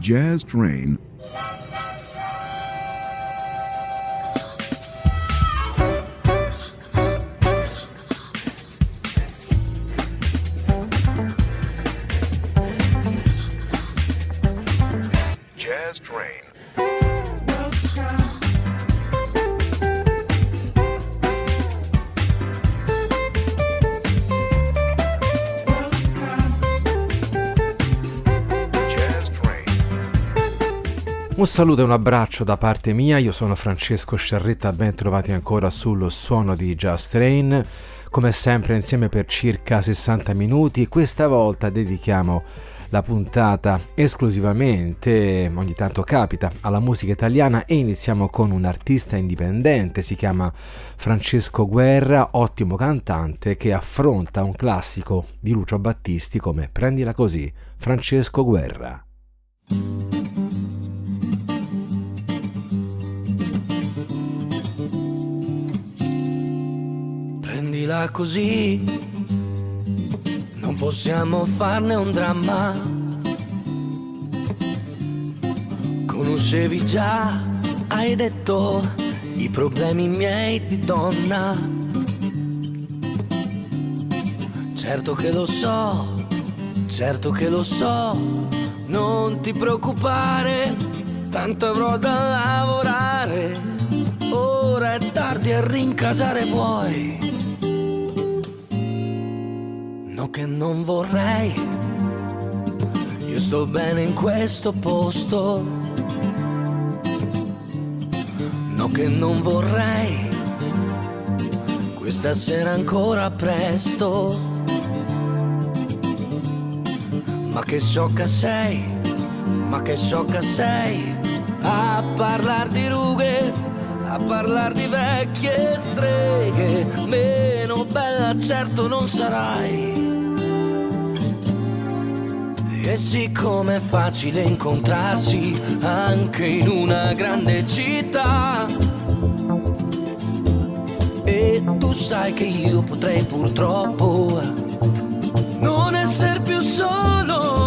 Jazz Train saluto e un abbraccio da parte mia, io sono Francesco Sciarretta, ben trovati ancora sullo suono di Just Rain, come sempre insieme per circa 60 minuti, questa volta dedichiamo la puntata esclusivamente, ogni tanto capita, alla musica italiana e iniziamo con un artista indipendente, si chiama Francesco Guerra, ottimo cantante che affronta un classico di Lucio Battisti come Prendila così, Francesco Guerra. Prendila così, non possiamo farne un dramma. Conoscevi già, hai detto, i problemi miei di donna. Certo che lo so, certo che lo so, non ti preoccupare, tanto avrò da lavorare. Ora è tardi a rincasare vuoi No che non vorrei, io sto bene in questo posto. No che non vorrei, questa sera ancora presto. Ma che sciocca sei, ma che sciocca sei, a parlar di rughe, a parlar di vecchie streghe, meno bella certo non sarai. E siccome è facile incontrarsi anche in una grande città, e tu sai che io potrei purtroppo non essere più solo.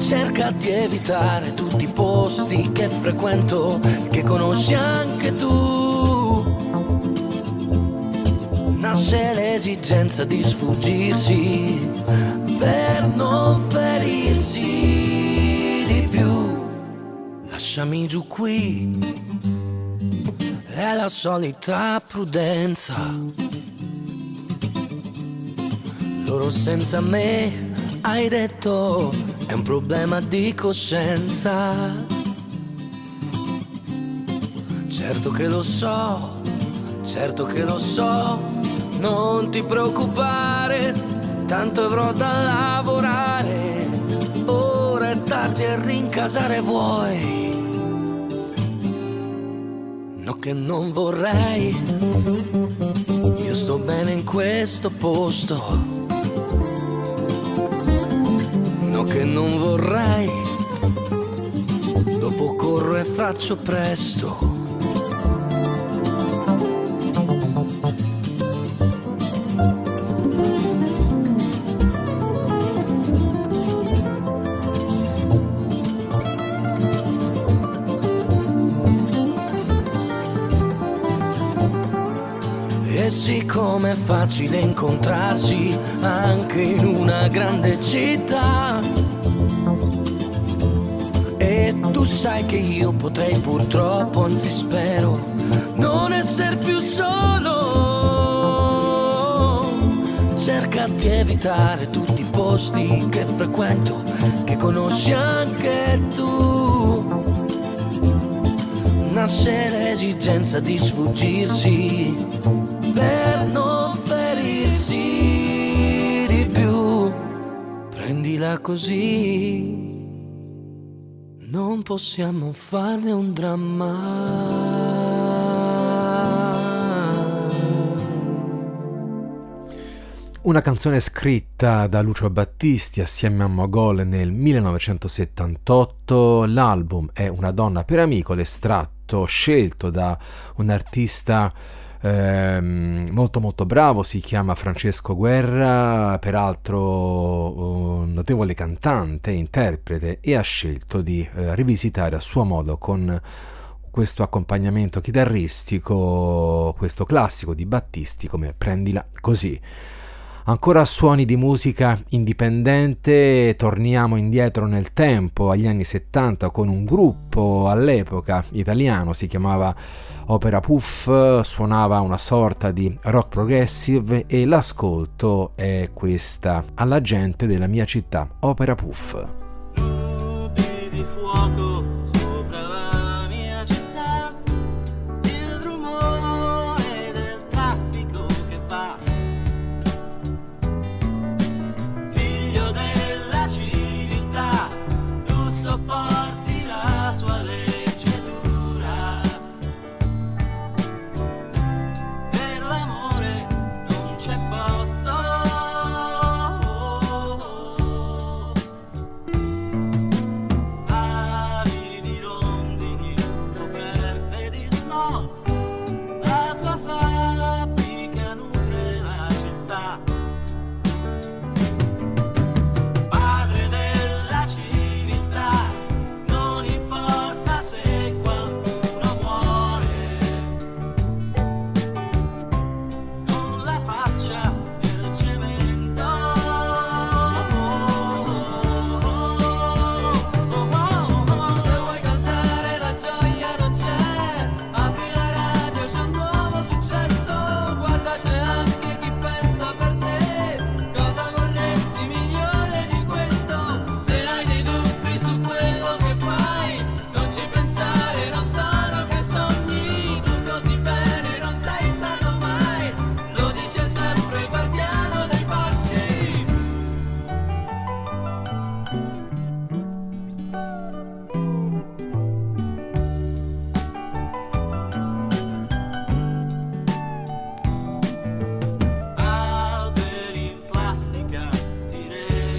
Cerca di evitare tutti i posti che frequento, che conosci anche tu. Nasce l'esigenza di sfuggirsi non ferirsi di più. Lasciami giù qui, è la solita prudenza. Loro senza me, hai detto, è un problema di coscienza. Certo che lo so, certo che lo so, non ti preoccupare tanto avrò da lavorare. Ora è tardi a rincasare vuoi. No che non vorrei, io sto bene in questo posto. No che non vorrei, dopo corro e faccio presto. Come è facile incontrarsi anche in una grande città. E tu sai che io potrei purtroppo, anzi spero, non essere più solo. Cerca di evitare tutti i posti che frequento, che conosci anche tu. Nasce l'esigenza di sfuggirsi Prendila così, non possiamo farne un dramma. Una canzone scritta da Lucio Battisti assieme a Mogol nel 1978. L'album è Una donna per amico, l'estratto scelto da un artista ehm, molto molto bravo, si chiama Francesco Guerra, peraltro un notevole cantante, interprete e ha scelto di eh, rivisitare a suo modo con questo accompagnamento chitarristico, questo classico di Battisti come Prendila così. Ancora suoni di musica indipendente, torniamo indietro nel tempo, agli anni 70, con un gruppo all'epoca italiano, si chiamava Opera Puff, suonava una sorta di rock progressive e l'ascolto è questa, alla gente della mia città, Opera Puff.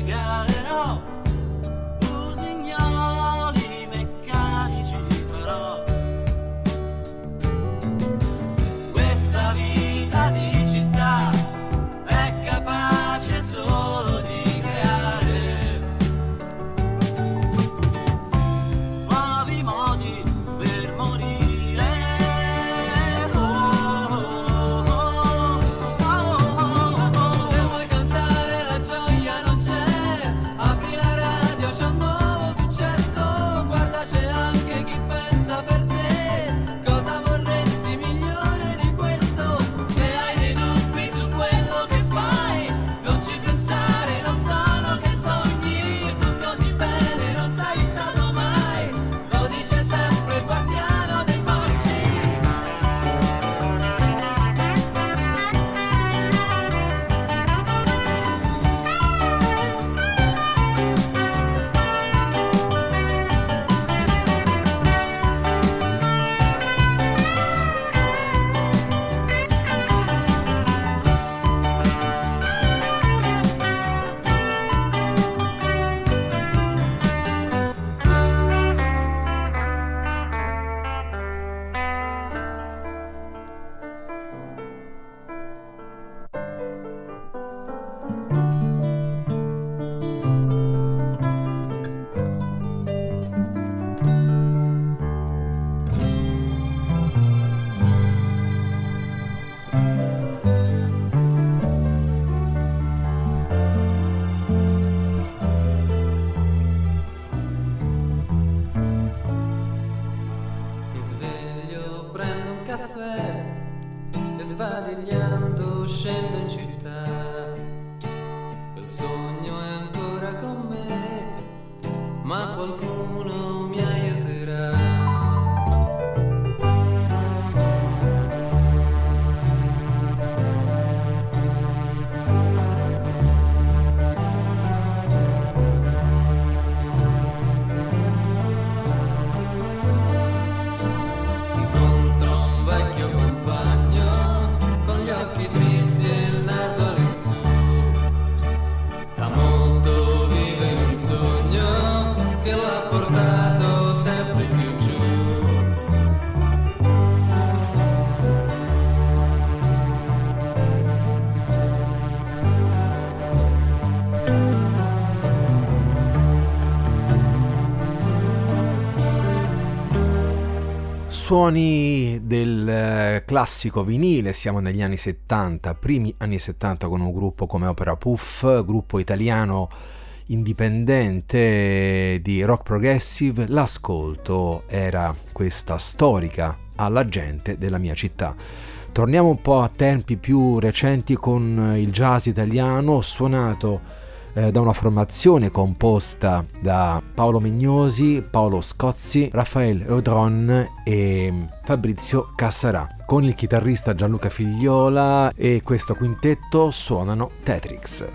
llegar. sbadigliando scendo in città. Quel sogno è ancora con me ma qualcuno suoni del eh, classico vinile, siamo negli anni 70, primi anni 70 con un gruppo come Opera Puff, gruppo italiano indipendente di rock progressive, l'ascolto era questa storica alla gente della mia città. Torniamo un po' a tempi più recenti con il jazz italiano suonato eh, da una formazione composta da Paolo Mignosi, Paolo Scozzi, Raffaele Eudron e Fabrizio Cassarà. Con il chitarrista Gianluca Figliola e questo quintetto suonano Tetrix.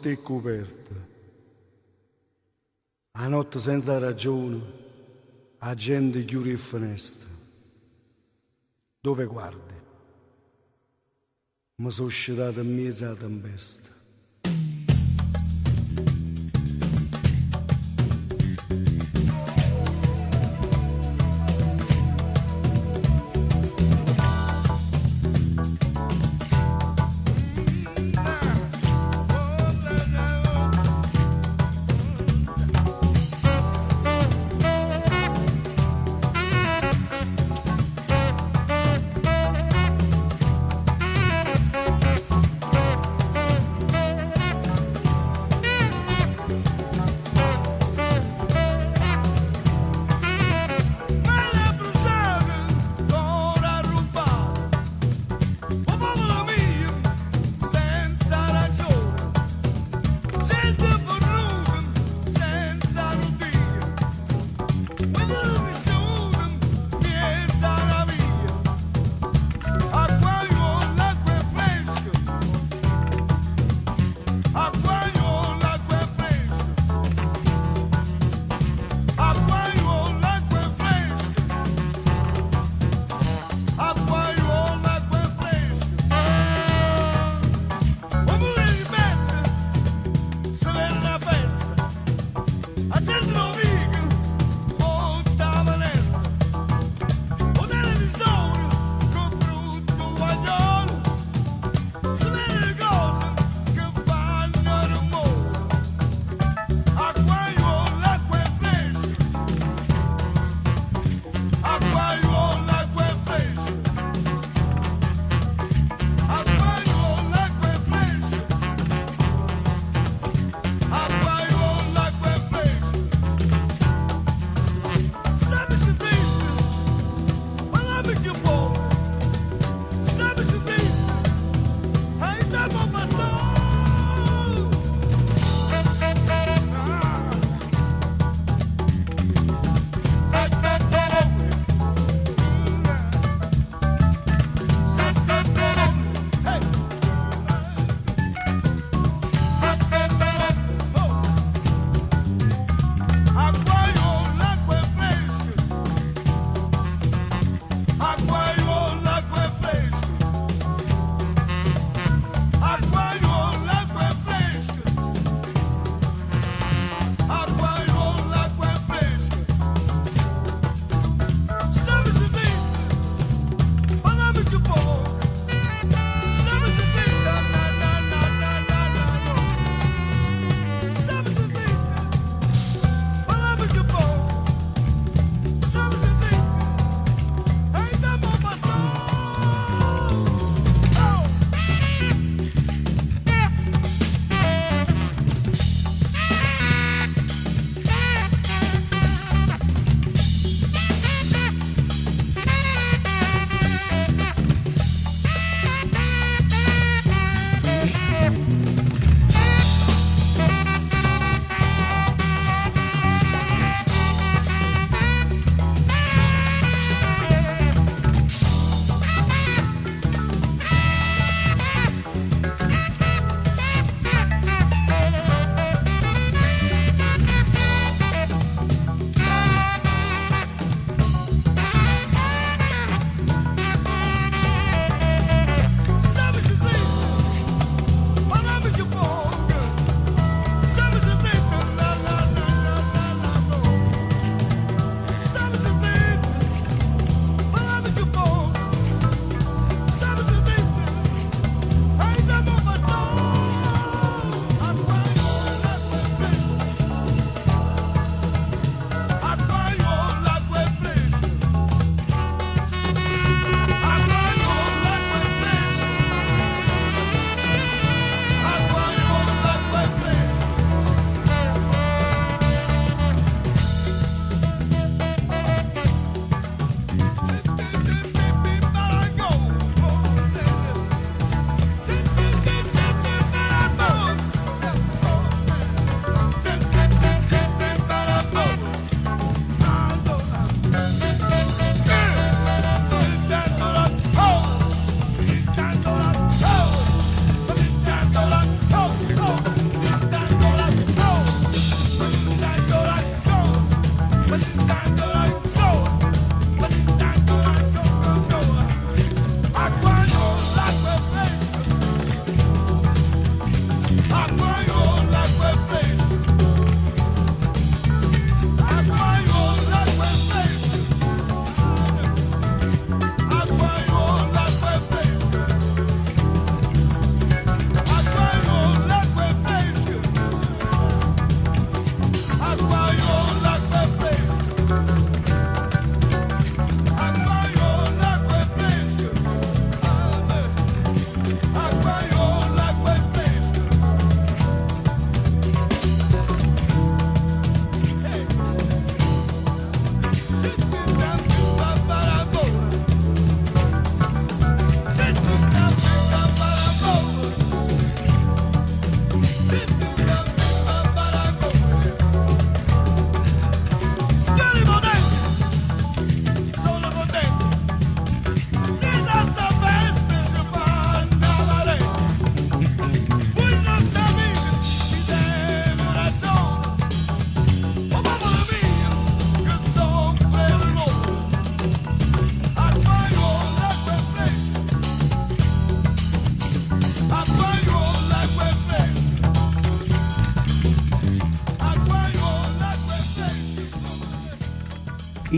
Dorme sotto e coperta. A notte senza ragione, a gente chiude il finestra. Dove guardi? Mi sono uscitato in mezzo alla tempesta.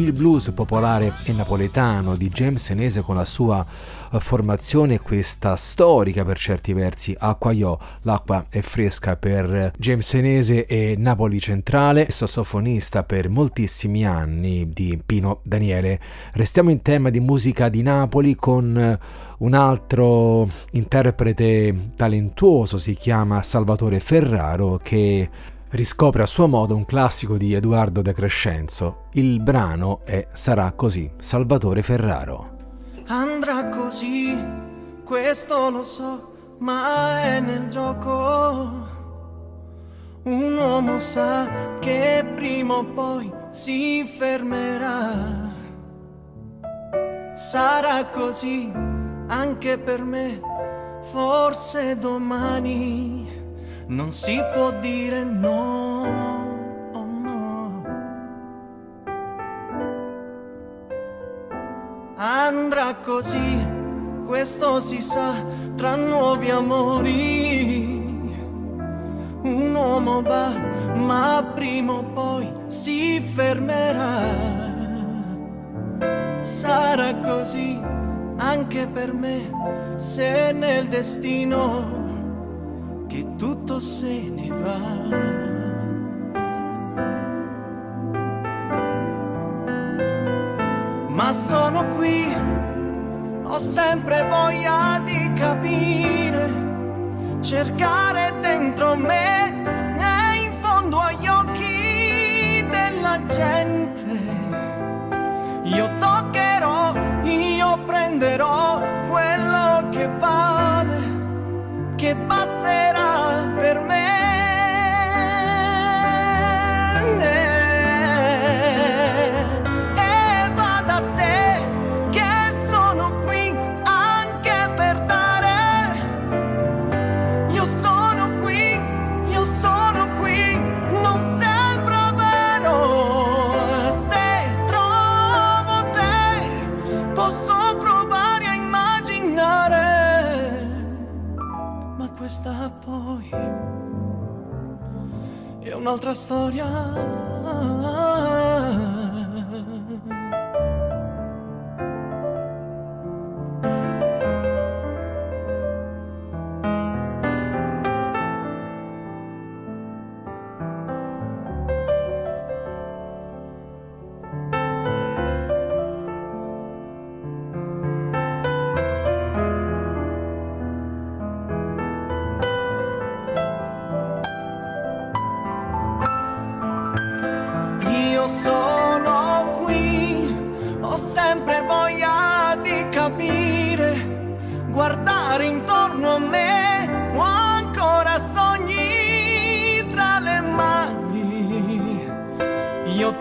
Il blues popolare e napoletano di James Senese con la sua eh, formazione, questa storica per certi versi Acquaiò, l'acqua è fresca per James Senese e Napoli Centrale, sassofonista per moltissimi anni di Pino Daniele. Restiamo in tema di musica di Napoli con eh, un altro interprete talentuoso, si chiama Salvatore Ferraro, che riscopre a suo modo un classico di Edoardo De Crescenzo. Il brano è Sarà così, Salvatore Ferraro. Andrà così, questo lo so, ma è nel gioco. Un uomo sa che prima o poi si fermerà. Sarà così anche per me, forse domani non si può dire no, oh no. Andrà così, questo si sa, tra nuovi amori. Un uomo va, ma prima o poi si fermerà. Sarà così anche per me, se nel destino che tutto se ne va. Ma sono qui, ho sempre voglia di capire, cercare dentro me e in fondo agli occhi della gente. Io toccherò, io prenderò quello che vale, che basterà per me. Questa poi è un'altra storia.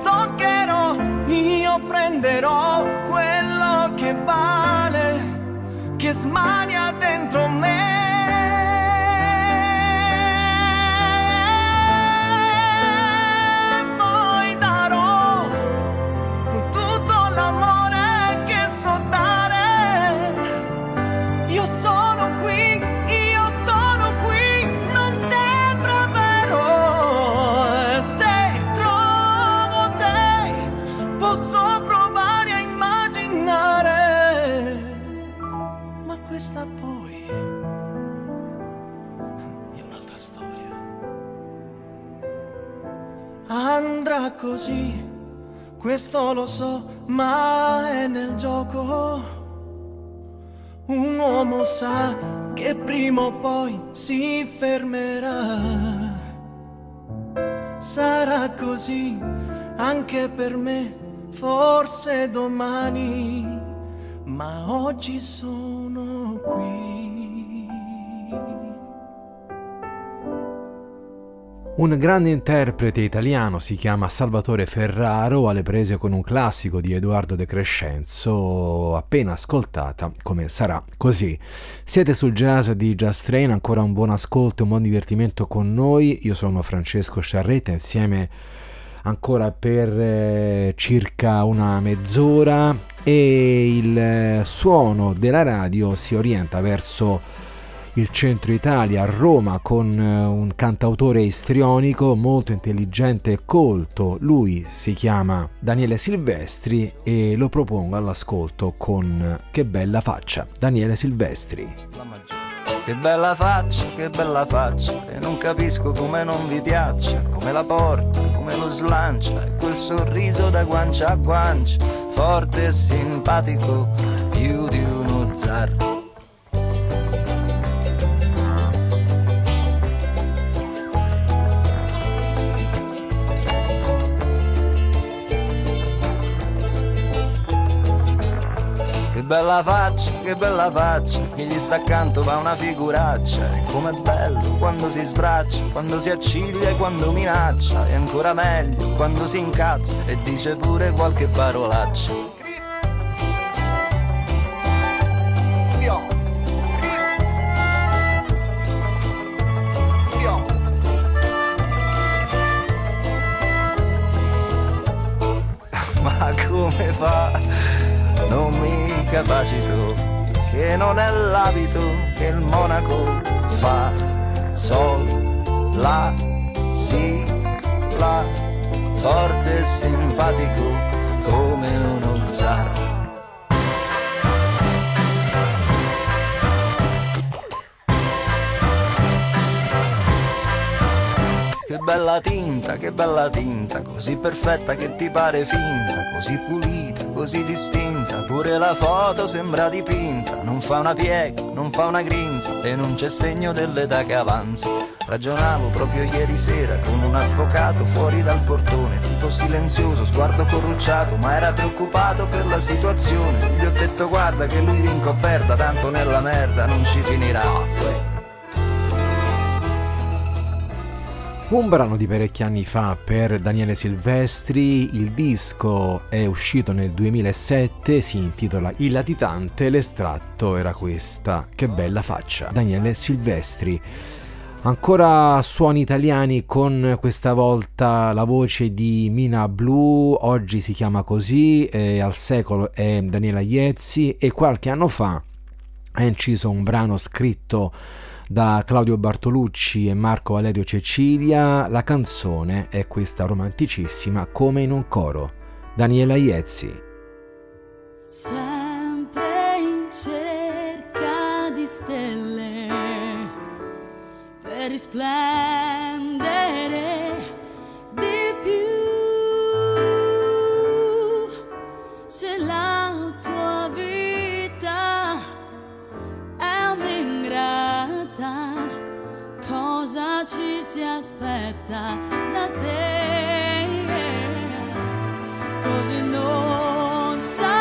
Toccherò, io prenderò quello che vale, che smania così, questo lo so, ma è nel gioco. Un uomo sa che prima o poi si fermerà. Sarà così anche per me, forse domani, ma oggi sono Un grande interprete italiano si chiama Salvatore Ferraro, alle prese con un classico di Edoardo De Crescenzo, appena ascoltata, come sarà così. Siete sul jazz di Just Train, ancora un buon ascolto e un buon divertimento con noi. Io sono Francesco Sciarretta, insieme ancora per eh, circa una mezz'ora e il eh, suono della radio si orienta verso il centro Italia a Roma con eh, un cantautore istrionico molto intelligente e colto. Lui si chiama Daniele Silvestri e lo propongo all'ascolto con Che bella faccia. Daniele Silvestri. Che bella faccia, che bella faccia, e non capisco come non vi piaccia, come la porta, come lo slancia, e quel sorriso da guancia a guancia, forte e simpatico, più di uno zar. Bella faccia, che bella faccia, chi gli sta accanto fa una figuraccia. E com'è bello quando si sbraccia, quando si acciglia e quando minaccia. E ancora meglio quando si incazza e dice pure qualche parolaccia. Capacito, che non è l'abito che il monaco fa. Sol, la, si, la, forte e simpatico come uno zar. Bella tinta, che bella tinta, così perfetta che ti pare finta, così pulita, così distinta, pure la foto sembra dipinta, non fa una piega, non fa una grinza e non c'è segno dell'età che avanza. Ragionavo proprio ieri sera con un avvocato fuori dal portone, tipo silenzioso, sguardo corrucciato, ma era preoccupato per la situazione. Gli ho detto guarda che lui in coperta, tanto nella merda non ci finirà. Un brano di parecchi anni fa per Daniele Silvestri, il disco è uscito nel 2007, si intitola Il latitante, l'estratto era questa, che bella faccia, Daniele Silvestri. Ancora suoni italiani con questa volta la voce di Mina Blue, oggi si chiama così, al secolo è Daniela Iezzi e qualche anno fa ha inciso un brano scritto da Claudio Bartolucci e Marco Valerio Cecilia, la canzone è questa romanticissima come in un coro. Daniela Iezzi. Sempre in cerca di stelle per risplendere ci si aspetta da te? Così non sai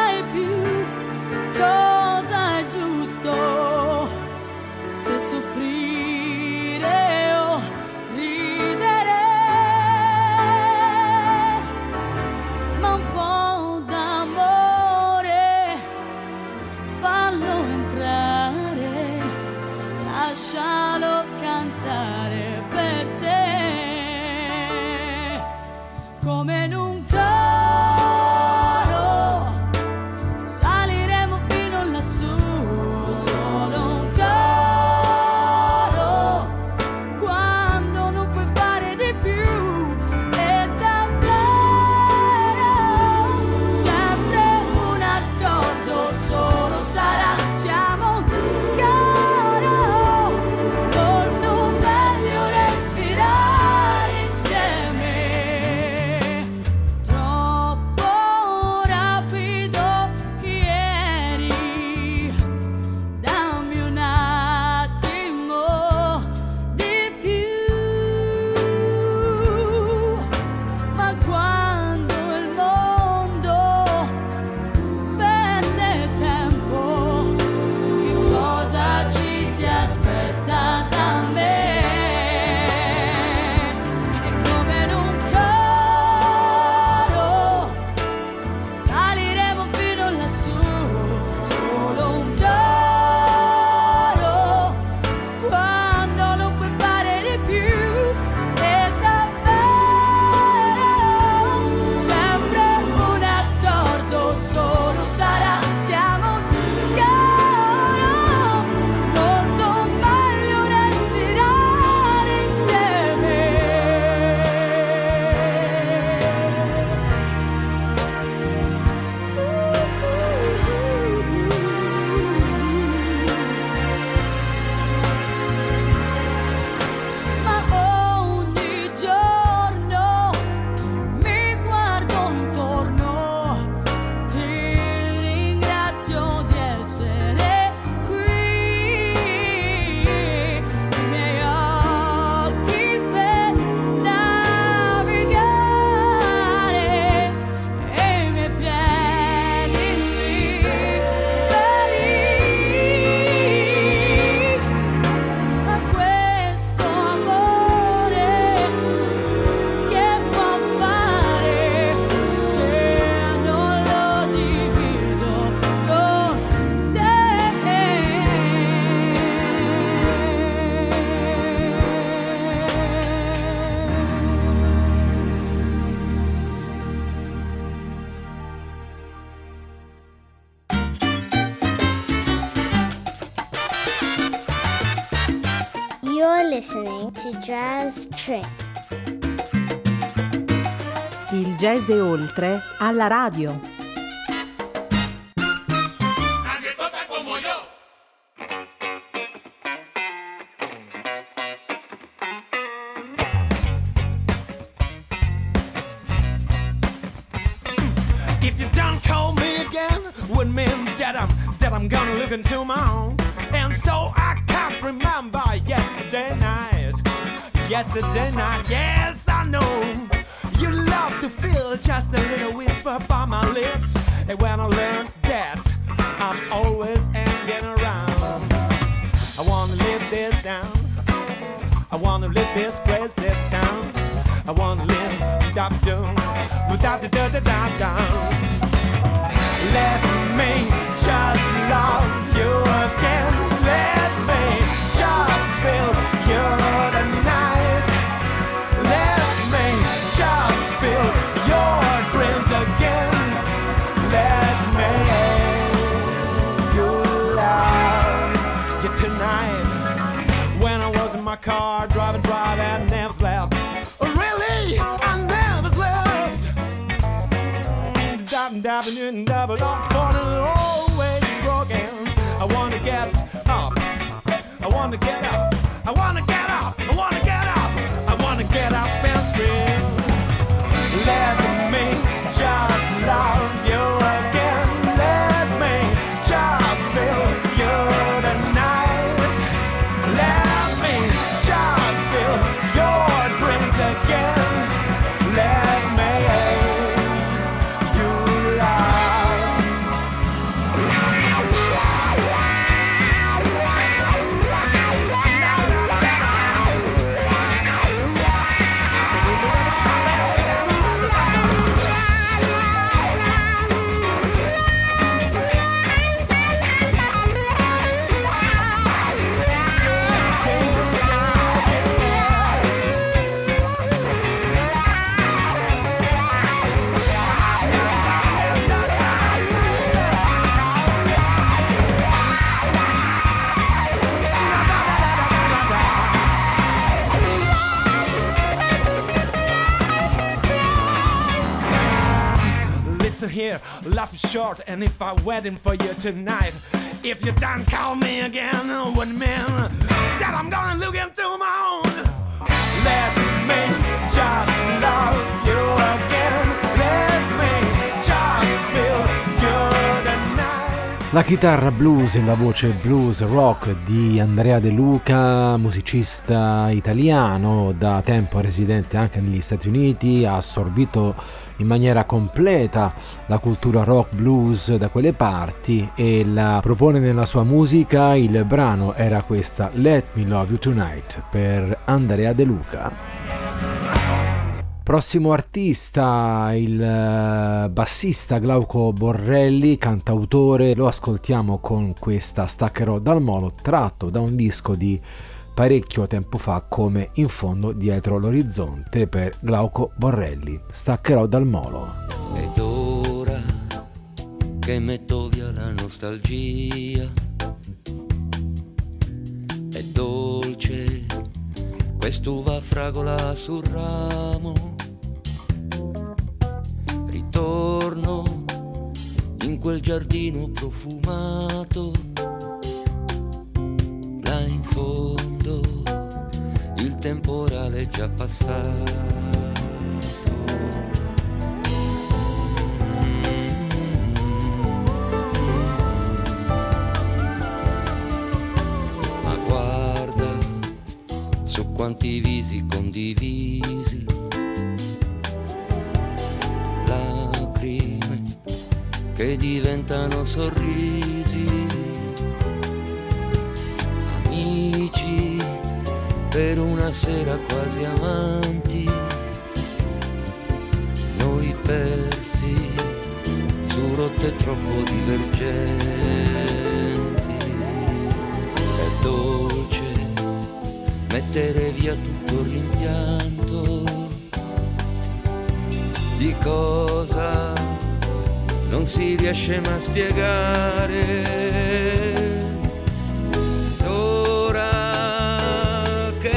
jazz e oltre alla radio. Car driving, driving, I never left. Really, I never left. Diving, diving, and diving it, always broken. I wanna get up. I wanna get up. I wanna get up. I wanna get up. I wanna get up and scream. Let short, and if I'm waiting for you tonight, if you don't call me again, what mean that I'm gonna look into my own. Let me just love you again. Let me just feel. La chitarra blues e la voce blues rock di Andrea De Luca, musicista italiano da tempo residente anche negli Stati Uniti, ha assorbito in maniera completa la cultura rock blues da quelle parti e la propone nella sua musica. Il brano era questa Let Me Love You Tonight per Andrea De Luca. Prossimo artista, il eh, bassista Glauco Borrelli, cantautore, lo ascoltiamo con questa Staccherò dal molo, tratto da un disco di parecchio tempo fa come In fondo dietro l'orizzonte per Glauco Borrelli. Staccherò dal molo. Ed ora che metto via la nostalgia, è dolce quest'uva fragola sul ramo. Ritorno in quel giardino profumato, là in fondo temporale già passato. Ma guarda su quanti visi condivisi, lacrime che diventano sorrisi, per una sera quasi amanti, noi persi su rotte troppo divergenti. È dolce mettere via tutto il rimpianto di cosa non si riesce mai a spiegare.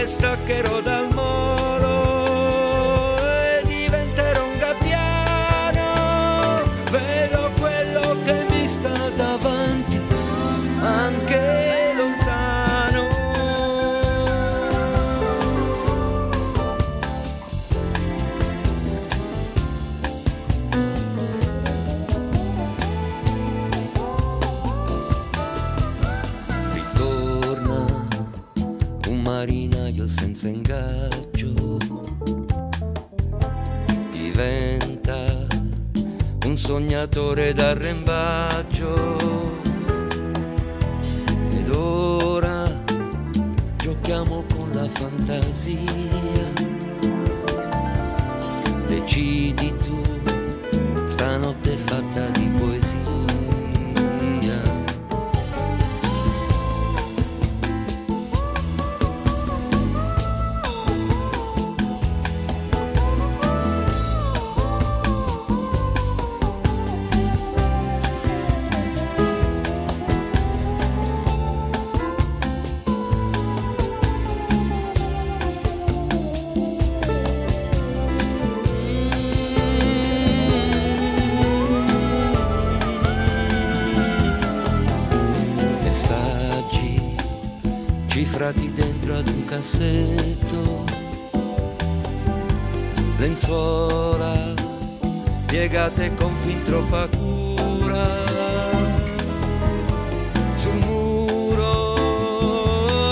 Staccherò dal sognatore d'arrembaggio. Ed ora giochiamo con la fantasia. Lenzuola piegate con fin troppa cura. Sul muro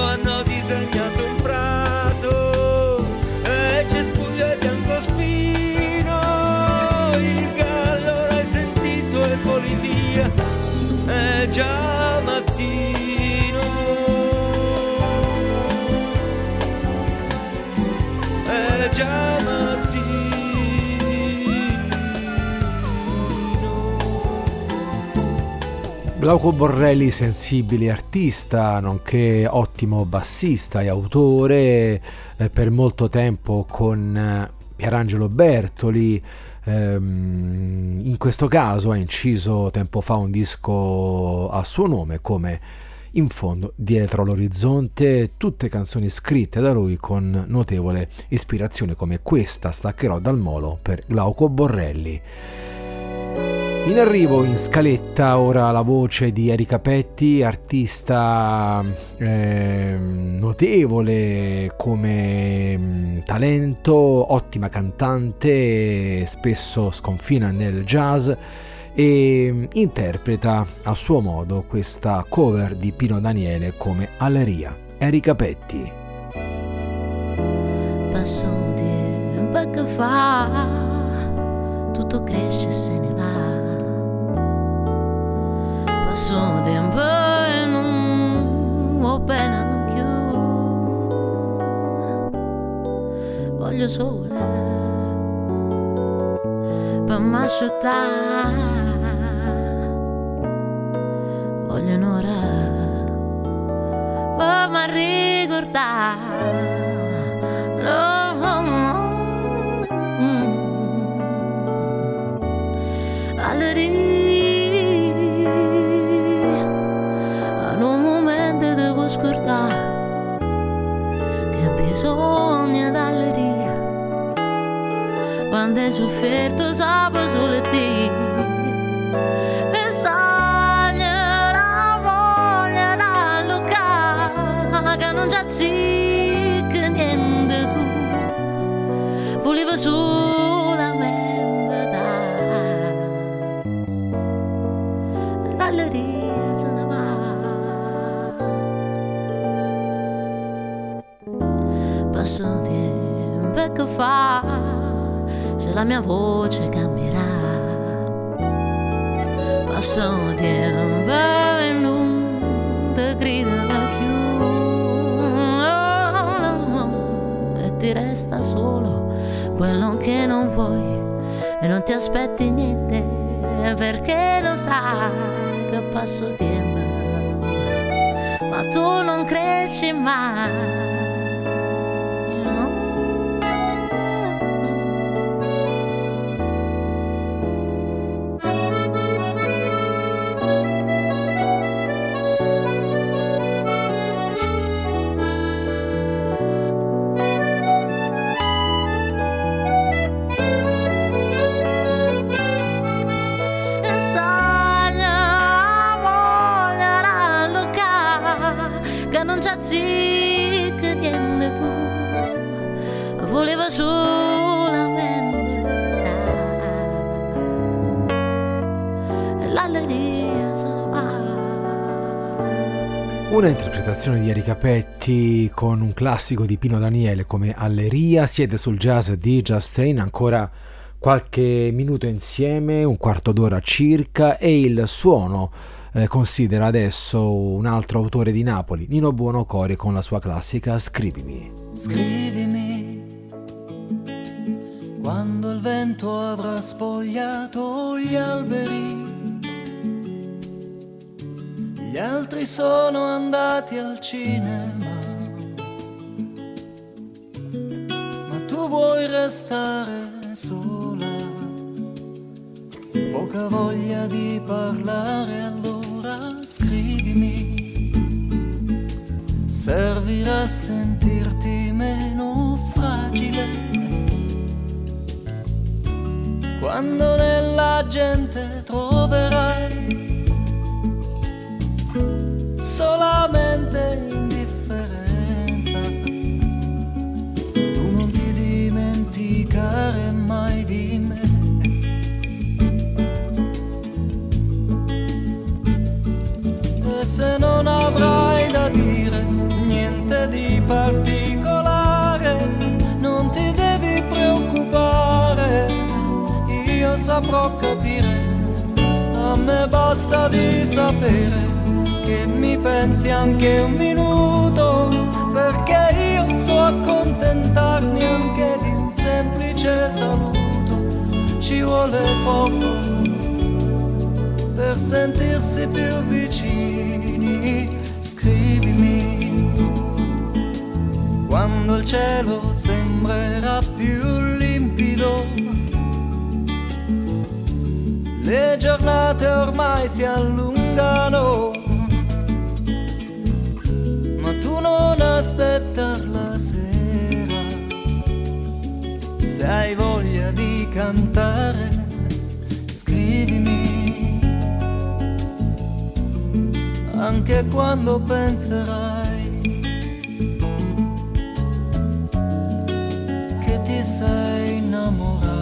hanno disegnato un prato e cespuglio e biancospino. Il gallo l'hai sentito e voli via, è già Glauco Borrelli, sensibile artista, nonché ottimo bassista e autore, eh, per molto tempo con eh, Pierangelo Bertoli. ehm, in questo caso ha inciso tempo fa un disco a suo nome come In fondo dietro l'orizzonte, tutte canzoni scritte da lui con notevole ispirazione come questa Staccherò dal molo per Glauco Borrelli. In arrivo in scaletta ora la voce di Erika Petti, artista ehm, notevole come mm, talento, ottima cantante, spesso sconfina nel jazz e mm, interpreta a suo modo questa cover di Pino Daniele come Alleria. Erika Petti. Passò un tempo che fa, tutto cresce e se ne va. Passò un tempo e non va bene più. Voglio sole per m'asciuttare. Voglio un'ora per mi ricordare. Quando hai sofferto sape solo te e sogna la voglia da Luca che non c'è zicca niente tu volevo solamente dare l'alleria se ne va. Passo tempo che fa se la mia voce cambierà passo un tempo non ti grida più e ti resta solo quello che non vuoi e non ti aspetti niente perché lo sai che passo tempo ma tu non cresci mai che non c'ha zicca niente tu. Voleva solamente l'allegria sono una interpretazione di Erika Petti con un classico di Pino Daniele come Alleria, siete sul jazz di Just Train ancora qualche minuto insieme, un quarto d'ora circa e il suono eh, considera adesso un altro autore di Napoli, Nino Buonocore, con la sua classica Scrivimi. Scrivimi. Quando il vento avrà spogliato gli alberi gli altri sono andati al cinema, ma tu vuoi restare sola, poca voglia di parlare, allora scrivimi, servirà a sentirti meno fragile. Quando nella gente troverai solamente indifferenza. Se non avrai da dire niente di particolare, non ti devi preoccupare, io saprò capire, a me basta di sapere che mi pensi anche un minuto, perché io so accontentarmi anche di un semplice saluto, ci vuole poco per sentirsi più vicini, scrivimi quando il cielo sembrerà più limpido. Le giornate ormai si allungano non aspettar la sera. Se hai voglia di cantare, scrivimi. Anche quando penserai che ti sei innamorata.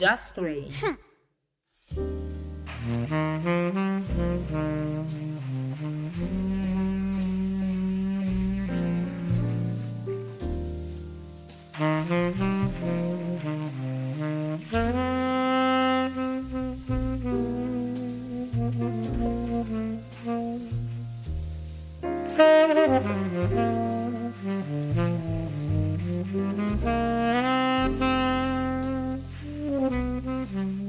Just three. Thank you. Mm-hmm.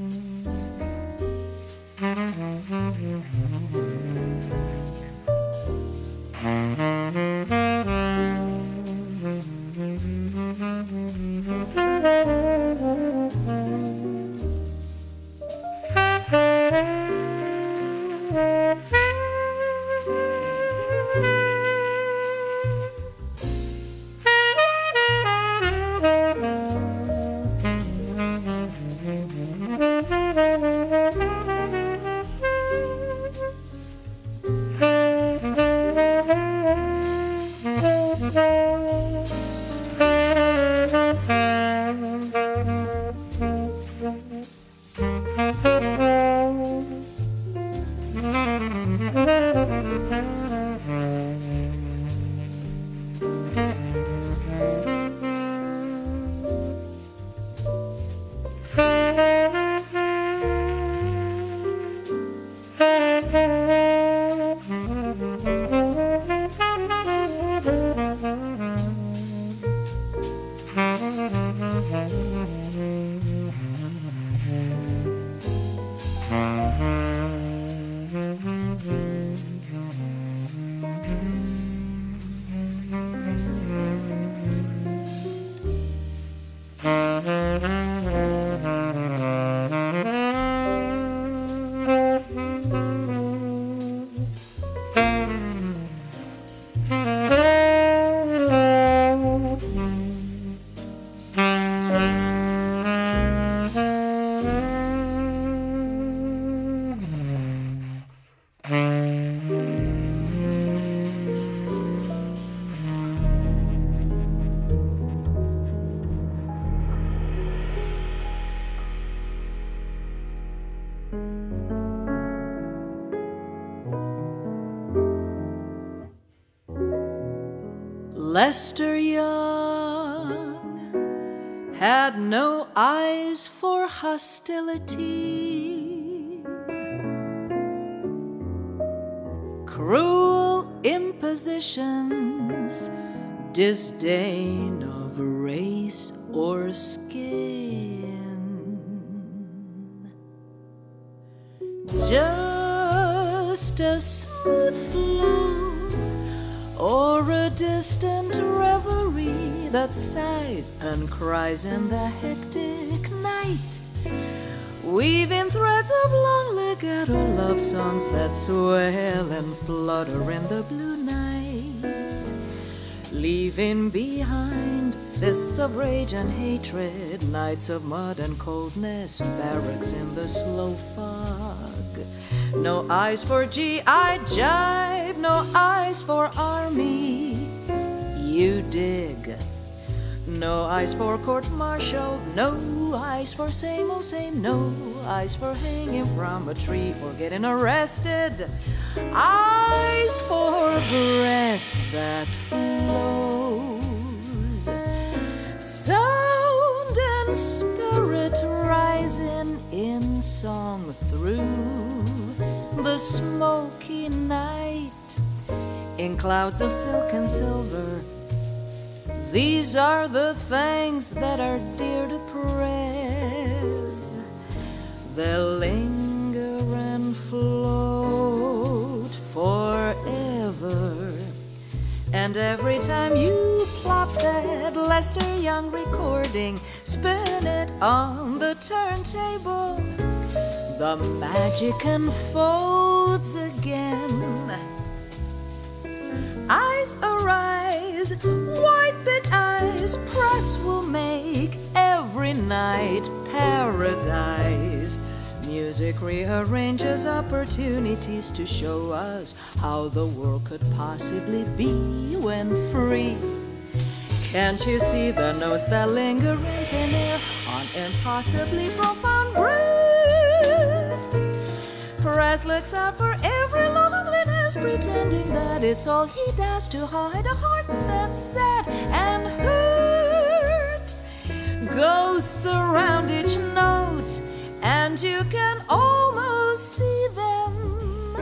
Lester Young had no eyes for hostility, cruel impositions, disdain of race or skin. Just a smooth flow or a distant reverie that sighs and cries in the hectic night. Weaving threads of long legato love songs that swell and flutter in the blue night, leaving behind fists of rage and hatred, nights of mud and coldness, barracks in the slow fog. No eyes for GI jive, no eyes for army. You dig. No eyes for court martial, no eyes for same old same, no eyes for hanging from a tree or getting arrested. Eyes for breath that flows. Sound and spirit rising in song through the smoky night in clouds of silk and silver. These are the things that are dear to praise. They linger and float forever. And every time you plop that Lester Young recording, spin it on the turntable the magic unfolds again. Eyes arise, white bit eyes, press will make every night paradise. Music rearranges opportunities to show us how the world could possibly be when free. Can't you see the notes that linger in thin air on impossibly profound breath? Perez looks out for every loveliness, pretending that it's all he does to hide a heart that's sad and hurt. Ghosts around each note, and you can almost see them,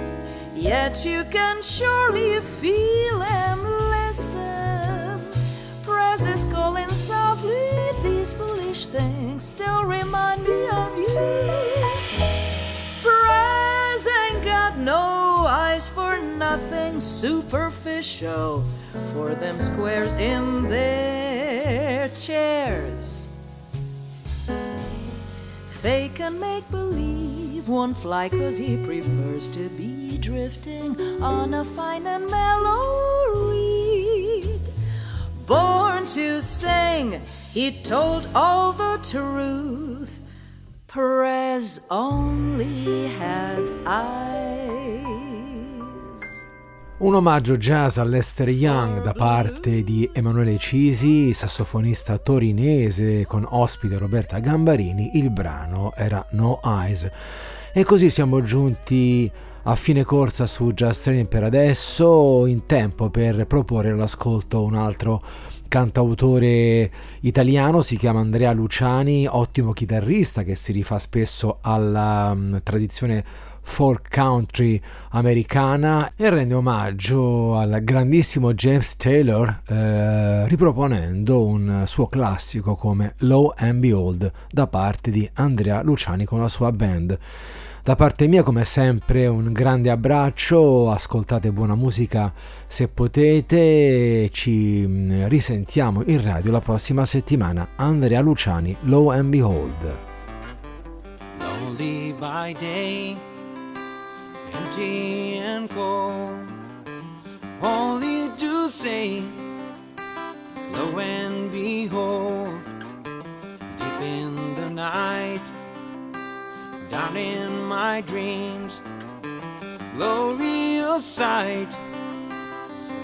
yet you can surely feel them listen. Perez is calling softly, these foolish things still remind me of you. Nothing superficial for them squares in their chairs. They can make believe one fly cause he prefers to be drifting on a fine and mellow reed. Born to sing, he told all the truth. Perez only had eyes Un omaggio jazz a Lester Young da parte di Emanuele Cisi, sassofonista torinese con ospite Roberta Gambarini. Il brano era No Eyes. E così siamo giunti a fine corsa su Just Train per adesso, in tempo per proporre all'ascolto un altro cantautore italiano, si chiama Andrea Luciani, ottimo chitarrista che si rifà spesso alla um, tradizione folk country americana e rende omaggio al grandissimo James Taylor eh, riproponendo un suo classico come Low and Behold da parte di Andrea Luciani con la sua band. Da parte mia, come sempre, un grande abbraccio, ascoltate buona musica se potete, ci mm, risentiamo in radio la prossima settimana. Andrea Luciani, Low and Behold. Lonely by day, empty and cold, only to say, Lo and behold, deep in the night. down in my dreams. Glorious sight,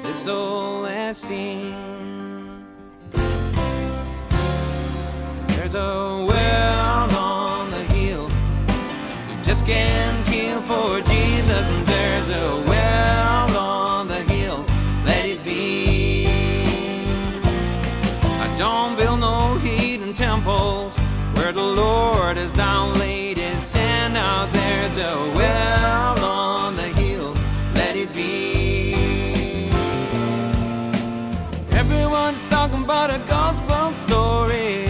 this soul has seen. There's a well on the hill, you just can't kill for Jesus. There's a well on the hill, let it be. I don't build no hidden temples where the Lord is down laid there's a well on the hill let it be. Everyone's talking about a gospel story.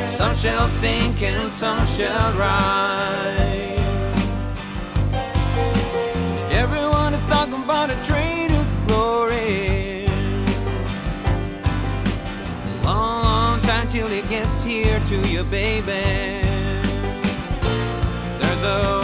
Some shall sink and some shall rise here to you, baby. There's a